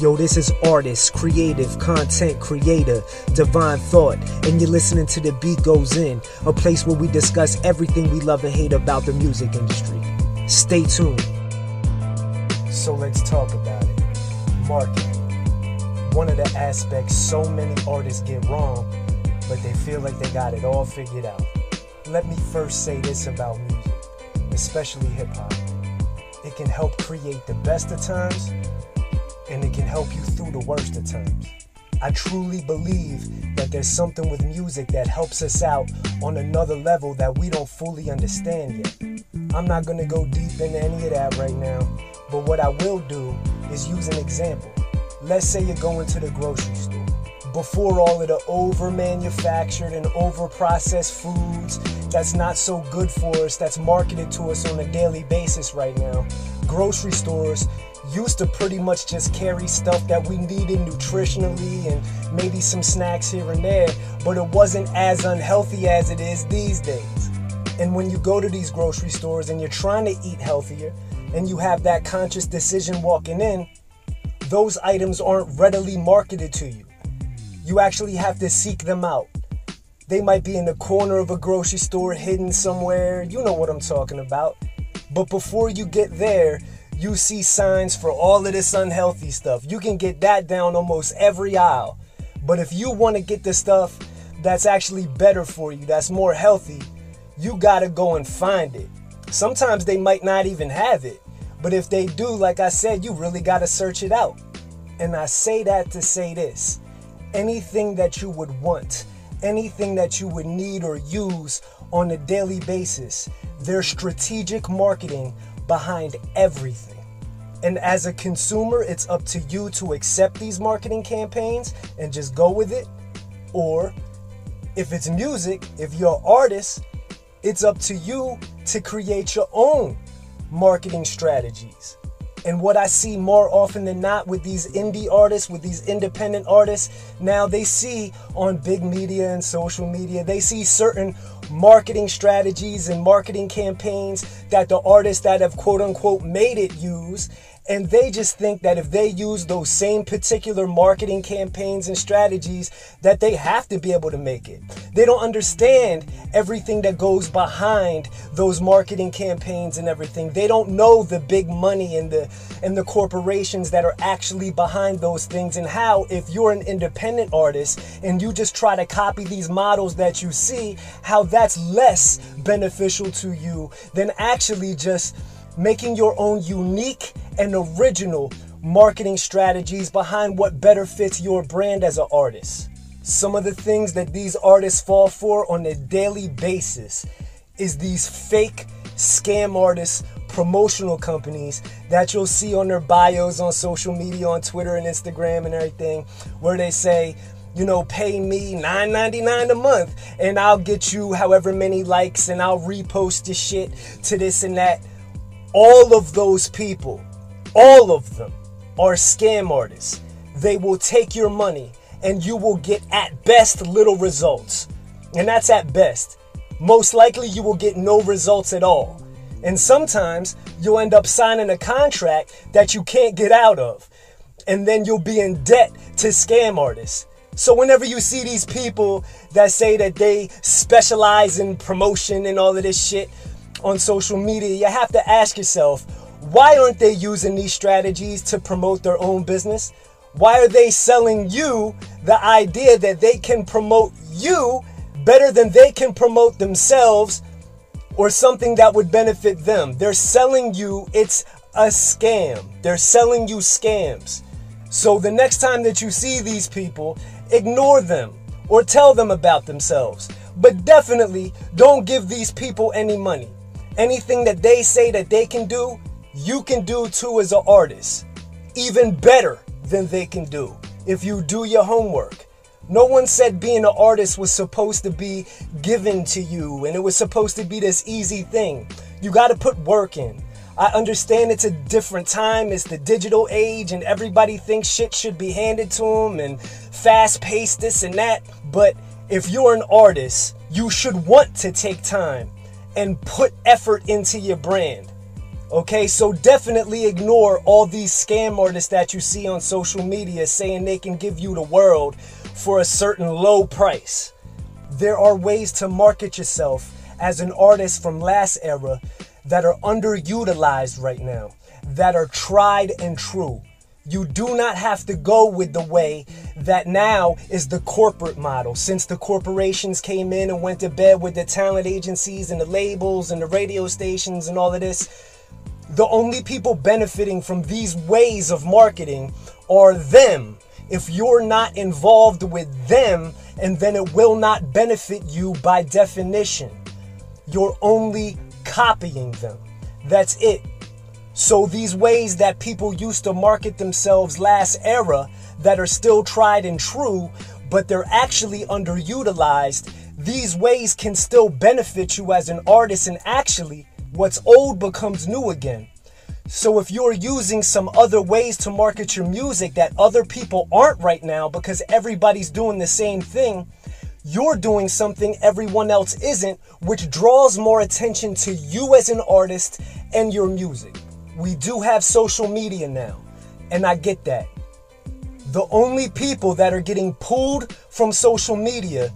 Yo, this is artist, creative, content creator, divine thought, and you're listening to The Beat Goes In, a place where we discuss everything we love and hate about the music industry. Stay tuned. So let's talk about it. Marketing. One of the aspects so many artists get wrong, but they feel like they got it all figured out. Let me first say this about music, especially hip hop. It can help create the best of times and it can help you through the worst of times. I truly believe that there's something with music that helps us out on another level that we don't fully understand yet. I'm not gonna go deep into any of that right now, but what I will do is use an example. Let's say you're going to the grocery store. Before all of the over manufactured and over processed foods that's not so good for us, that's marketed to us on a daily basis right now, grocery stores used to pretty much just carry stuff that we needed nutritionally and maybe some snacks here and there, but it wasn't as unhealthy as it is these days. And when you go to these grocery stores and you're trying to eat healthier and you have that conscious decision walking in, those items aren't readily marketed to you. You actually have to seek them out. They might be in the corner of a grocery store, hidden somewhere. You know what I'm talking about. But before you get there, you see signs for all of this unhealthy stuff. You can get that down almost every aisle. But if you want to get the stuff that's actually better for you, that's more healthy, you got to go and find it. Sometimes they might not even have it. But if they do, like I said, you really got to search it out. And I say that to say this anything that you would want, anything that you would need or use on a daily basis, there's strategic marketing behind everything. And as a consumer, it's up to you to accept these marketing campaigns and just go with it. Or if it's music, if you're an artist, it's up to you to create your own marketing strategies. And what I see more often than not with these indie artists, with these independent artists, now they see on big media and social media, they see certain marketing strategies and marketing campaigns that the artists that have quote unquote made it use. And they just think that if they use those same particular marketing campaigns and strategies, that they have to be able to make it. They don't understand everything that goes behind those marketing campaigns and everything. They don't know the big money and the and the corporations that are actually behind those things and how if you're an independent artist and you just try to copy these models that you see, how that's less beneficial to you than actually just making your own unique and original marketing strategies behind what better fits your brand as an artist. Some of the things that these artists fall for on a daily basis is these fake scam artists promotional companies that you'll see on their bios on social media on Twitter and Instagram and everything where they say you know, pay me $9.99 a month and I'll get you however many likes and I'll repost your shit to this and that all of those people, all of them are scam artists. They will take your money and you will get at best little results. And that's at best. Most likely you will get no results at all. And sometimes you'll end up signing a contract that you can't get out of. And then you'll be in debt to scam artists. So whenever you see these people that say that they specialize in promotion and all of this shit, on social media, you have to ask yourself, why aren't they using these strategies to promote their own business? Why are they selling you the idea that they can promote you better than they can promote themselves or something that would benefit them? They're selling you, it's a scam. They're selling you scams. So the next time that you see these people, ignore them or tell them about themselves. But definitely don't give these people any money. Anything that they say that they can do, you can do too as an artist. Even better than they can do if you do your homework. No one said being an artist was supposed to be given to you and it was supposed to be this easy thing. You got to put work in. I understand it's a different time, it's the digital age, and everybody thinks shit should be handed to them and fast paced, this and that. But if you're an artist, you should want to take time and put effort into your brand. Okay, so definitely ignore all these scam artists that you see on social media saying they can give you the world for a certain low price. There are ways to market yourself as an artist from last era that are underutilized right now, that are tried and true. You do not have to go with the way that now is the corporate model. Since the corporations came in and went to bed with the talent agencies and the labels and the radio stations and all of this, the only people benefiting from these ways of marketing are them. If you're not involved with them, and then it will not benefit you by definition. You're only copying them. That's it. So these ways that people used to market themselves last era that are still tried and true, but they're actually underutilized, these ways can still benefit you as an artist and actually what's old becomes new again. So if you're using some other ways to market your music that other people aren't right now because everybody's doing the same thing, you're doing something everyone else isn't, which draws more attention to you as an artist and your music. We do have social media now, and I get that. The only people that are getting pulled from social media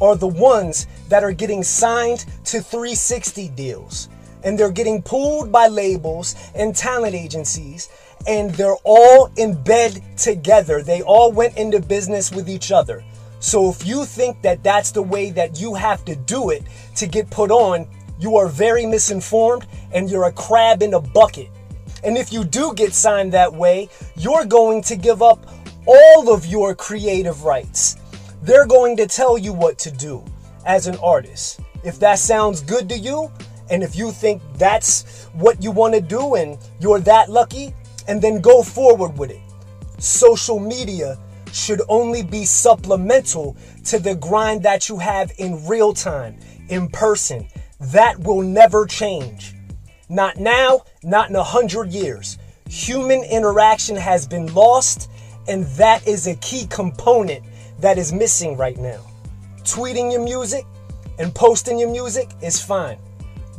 are the ones that are getting signed to 360 deals and they're getting pulled by labels and talent agencies and they're all in bed together. They all went into business with each other. So if you think that that's the way that you have to do it to get put on, you are very misinformed and you're a crab in a bucket. And if you do get signed that way, you're going to give up all of your creative rights. They're going to tell you what to do as an artist. If that sounds good to you, and if you think that's what you want to do and you're that lucky, and then go forward with it. Social media should only be supplemental to the grind that you have in real time, in person. That will never change. Not now, not in a hundred years. Human interaction has been lost, and that is a key component that is missing right now. Tweeting your music and posting your music is fine.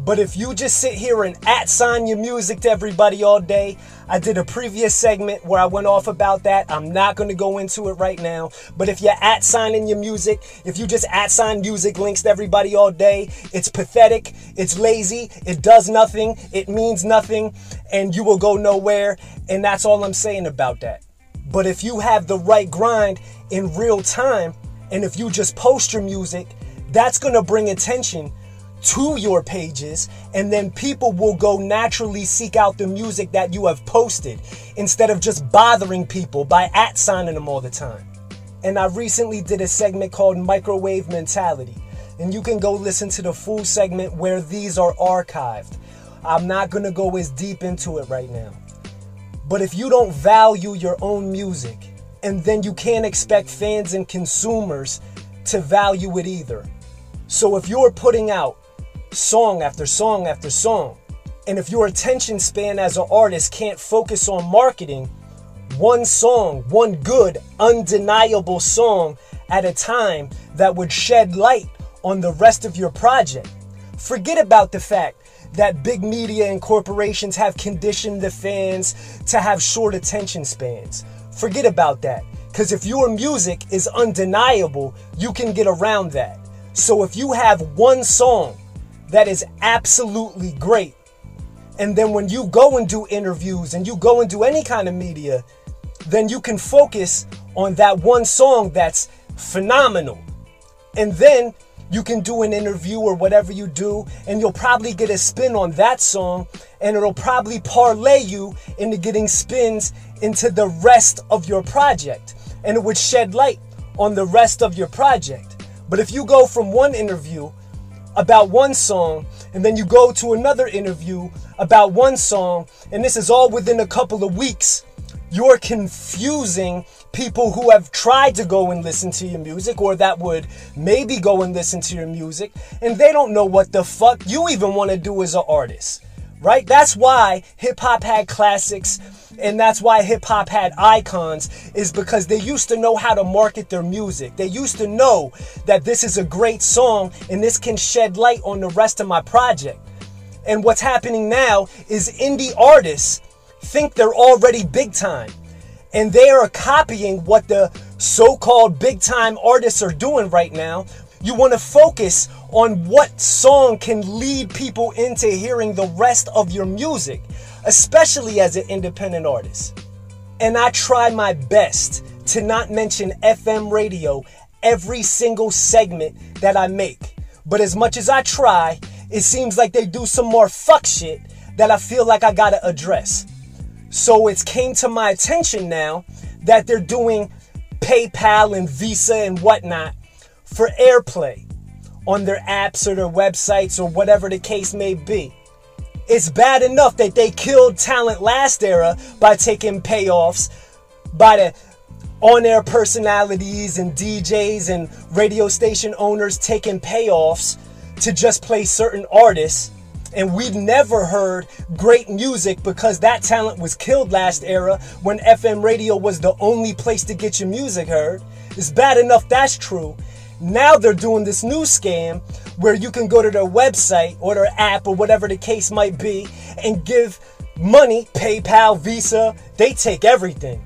But if you just sit here and at sign your music to everybody all day, I did a previous segment where I went off about that. I'm not going to go into it right now. But if you're at signing your music, if you just at sign music links to everybody all day, it's pathetic, it's lazy, it does nothing, it means nothing, and you will go nowhere. And that's all I'm saying about that. But if you have the right grind in real time, and if you just post your music, that's going to bring attention to your pages, and then people will go naturally seek out the music that you have posted instead of just bothering people by at signing them all the time. And I recently did a segment called Microwave Mentality, and you can go listen to the full segment where these are archived. I'm not gonna go as deep into it right now. But if you don't value your own music, and then you can't expect fans and consumers to value it either. So if you're putting out song after song after song. And if your attention span as an artist can't focus on marketing one song, one good, undeniable song at a time that would shed light on the rest of your project, forget about the fact that big media and corporations have conditioned the fans to have short attention spans. Forget about that. Because if your music is undeniable, you can get around that. So if you have one song that is absolutely great. And then when you go and do interviews and you go and do any kind of media, then you can focus on that one song that's phenomenal. And then you can do an interview or whatever you do, and you'll probably get a spin on that song, and it'll probably parlay you into getting spins into the rest of your project. And it would shed light on the rest of your project. But if you go from one interview about one song, and then you go to another interview about one song, and this is all within a couple of weeks, you're confusing people who have tried to go and listen to your music or that would maybe go and listen to your music, and they don't know what the fuck you even want to do as an artist right? That's why hip hop had classics and that's why hip hop had icons is because they used to know how to market their music. They used to know that this is a great song and this can shed light on the rest of my project. And what's happening now is indie artists think they're already big time. And they are copying what the so called big time artists are doing right now. You want to focus on what song can lead people into hearing the rest of your music, especially as an independent artist. And I try my best to not mention FM radio every single segment that I make. But as much as I try, it seems like they do some more fuck shit that I feel like I gotta address. So it's came to my attention now that they're doing PayPal and Visa and whatnot for airplay on their apps or their websites or whatever the case may be. It's bad enough that they killed talent last era by taking payoffs by the on air personalities and DJs and radio station owners taking payoffs to just play certain artists. And we've never heard great music because that talent was killed last era when FM radio was the only place to get your music heard. It's bad enough that's true. Now they're doing this new scam where you can go to their website or their app or whatever the case might be and give money, PayPal, Visa, they take everything.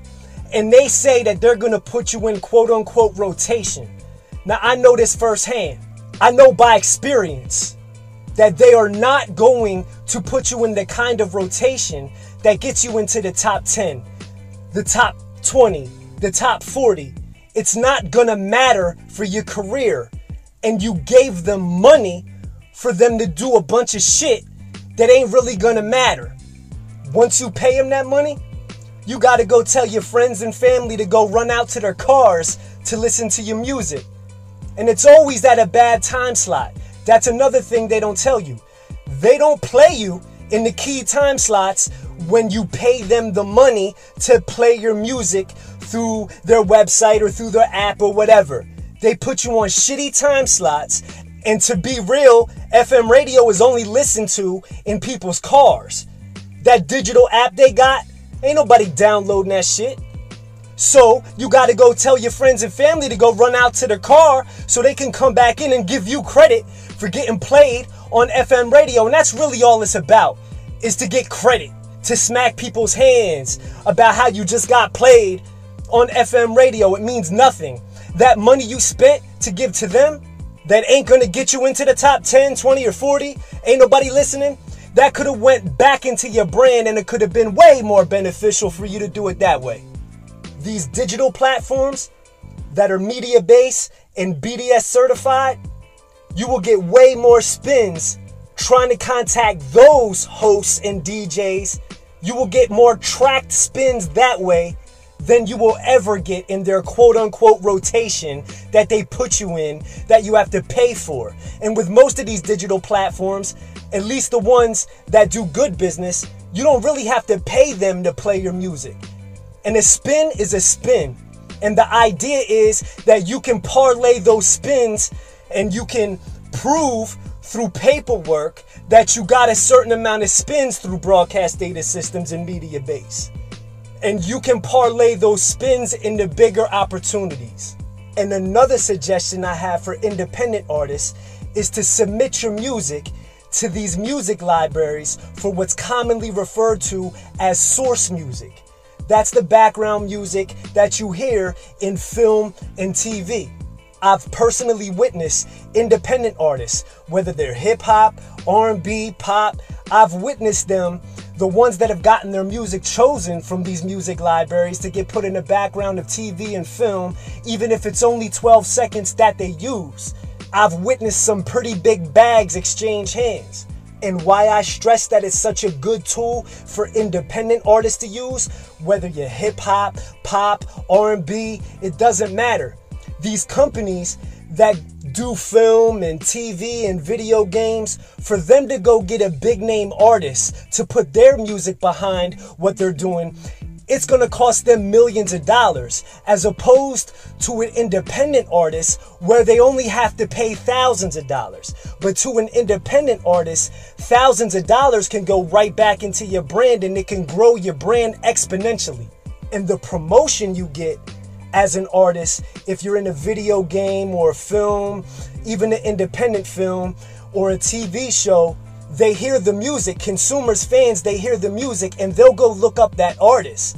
And they say that they're gonna put you in quote unquote rotation. Now I know this firsthand. I know by experience that they are not going to put you in the kind of rotation that gets you into the top 10, the top 20, the top 40 it's not gonna matter for your career. And you gave them money for them to do a bunch of shit that ain't really gonna matter. Once you pay them that money, you gotta go tell your friends and family to go run out to their cars to listen to your music. And it's always at a bad time slot. That's another thing they don't tell you. They don't play you in the key time slots when you pay them the money to play your music through their website or through their app or whatever. They put you on shitty time slots. And to be real, FM radio is only listened to in people's cars. That digital app they got, ain't nobody downloading that shit. So you got to go tell your friends and family to go run out to their car so they can come back in and give you credit for getting played on FM radio. And that's really all it's about is to get credit, to smack people's hands about how you just got played on FM radio. It means nothing. That money you spent to give to them that ain't gonna get you into the top 10, 20, or 40, ain't nobody listening. That could have went back into your brand and it could have been way more beneficial for you to do it that way. These digital platforms that are media based and BDS certified, you will get way more spins trying to contact those hosts and DJs. You will get more tracked spins that way than you will ever get in their quote unquote rotation that they put you in that you have to pay for. And with most of these digital platforms, at least the ones that do good business, you don't really have to pay them to play your music. And a spin is a spin. And the idea is that you can parlay those spins and you can prove through paperwork that you got a certain amount of spins through broadcast data systems and Mediabase and you can parlay those spins into bigger opportunities. And another suggestion I have for independent artists is to submit your music to these music libraries for what's commonly referred to as source music. That's the background music that you hear in film and TV. I've personally witnessed independent artists, whether they're hip hop, R&B, pop, I've witnessed them the ones that have gotten their music chosen from these music libraries to get put in the background of TV and film, even if it's only 12 seconds that they use. I've witnessed some pretty big bags exchange hands. And why I stress that it's such a good tool for independent artists to use, whether you're hip hop, pop, R&B, it doesn't matter. These companies that do film and TV and video games, for them to go get a big name artist to put their music behind what they're doing, it's going to cost them millions of dollars as opposed to an independent artist where they only have to pay thousands of dollars. But to an independent artist, thousands of dollars can go right back into your brand and it can grow your brand exponentially. And the promotion you get as an artist, if you're in a video game or a film, even an independent film or a TV show, they hear the music, consumers, fans, they hear the music and they'll go look up that artist.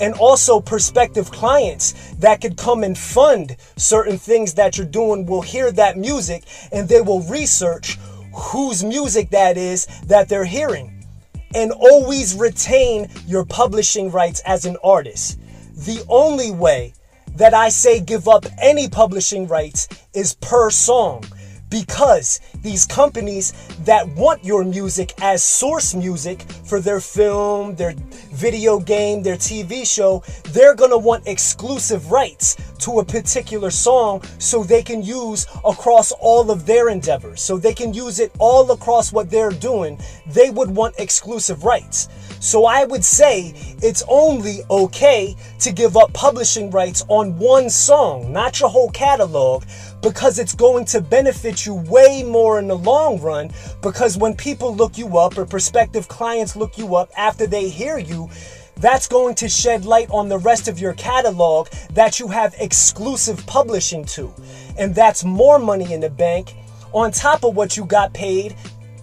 And also, prospective clients that could come and fund certain things that you're doing will hear that music and they will research whose music that is that they're hearing. And always retain your publishing rights as an artist. The only way that I say give up any publishing rights is per song because these companies that want your music as source music for their film, their video game, their TV show, they're going to want exclusive rights to a particular song so they can use across all of their endeavors. So they can use it all across what they're doing. They would want exclusive rights. So I would say it's only okay to give up publishing rights on one song, not your whole catalog, because it's going to benefit you way more in the long run. Because when people look you up or prospective clients look you up after they hear you, that's going to shed light on the rest of your catalog that you have exclusive publishing to. And that's more money in the bank on top of what you got paid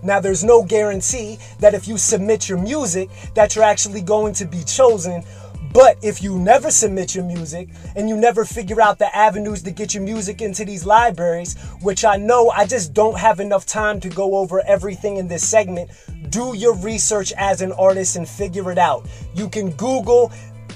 now, there's no guarantee that if you submit your music, that you're actually going to be chosen. But if you never submit your music and you never figure out the avenues to get your music into these libraries, which I know I just don't have enough time to go over everything in this segment, do your research as an artist and figure it out. You can Google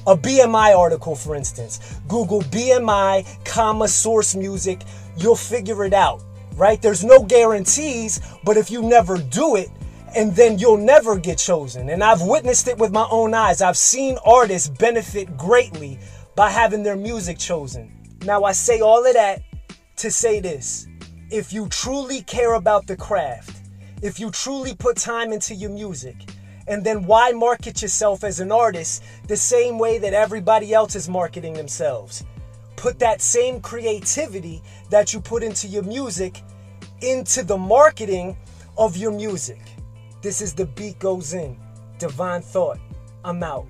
a BMI article, for instance. Google BMI, comma, source music. You'll figure it out right? There's no guarantees, but if you never do it, and then you'll never get chosen. And I've witnessed it with my own eyes. I've seen artists benefit greatly by having their music chosen. Now, I say all of that to say this if you truly care about the craft, if you truly put time into your music, and then why market yourself as an artist the same way that everybody else is marketing themselves? put that same creativity that you put into your music into the marketing of your music. This is The Beat Goes In. Divine Thought. I'm out.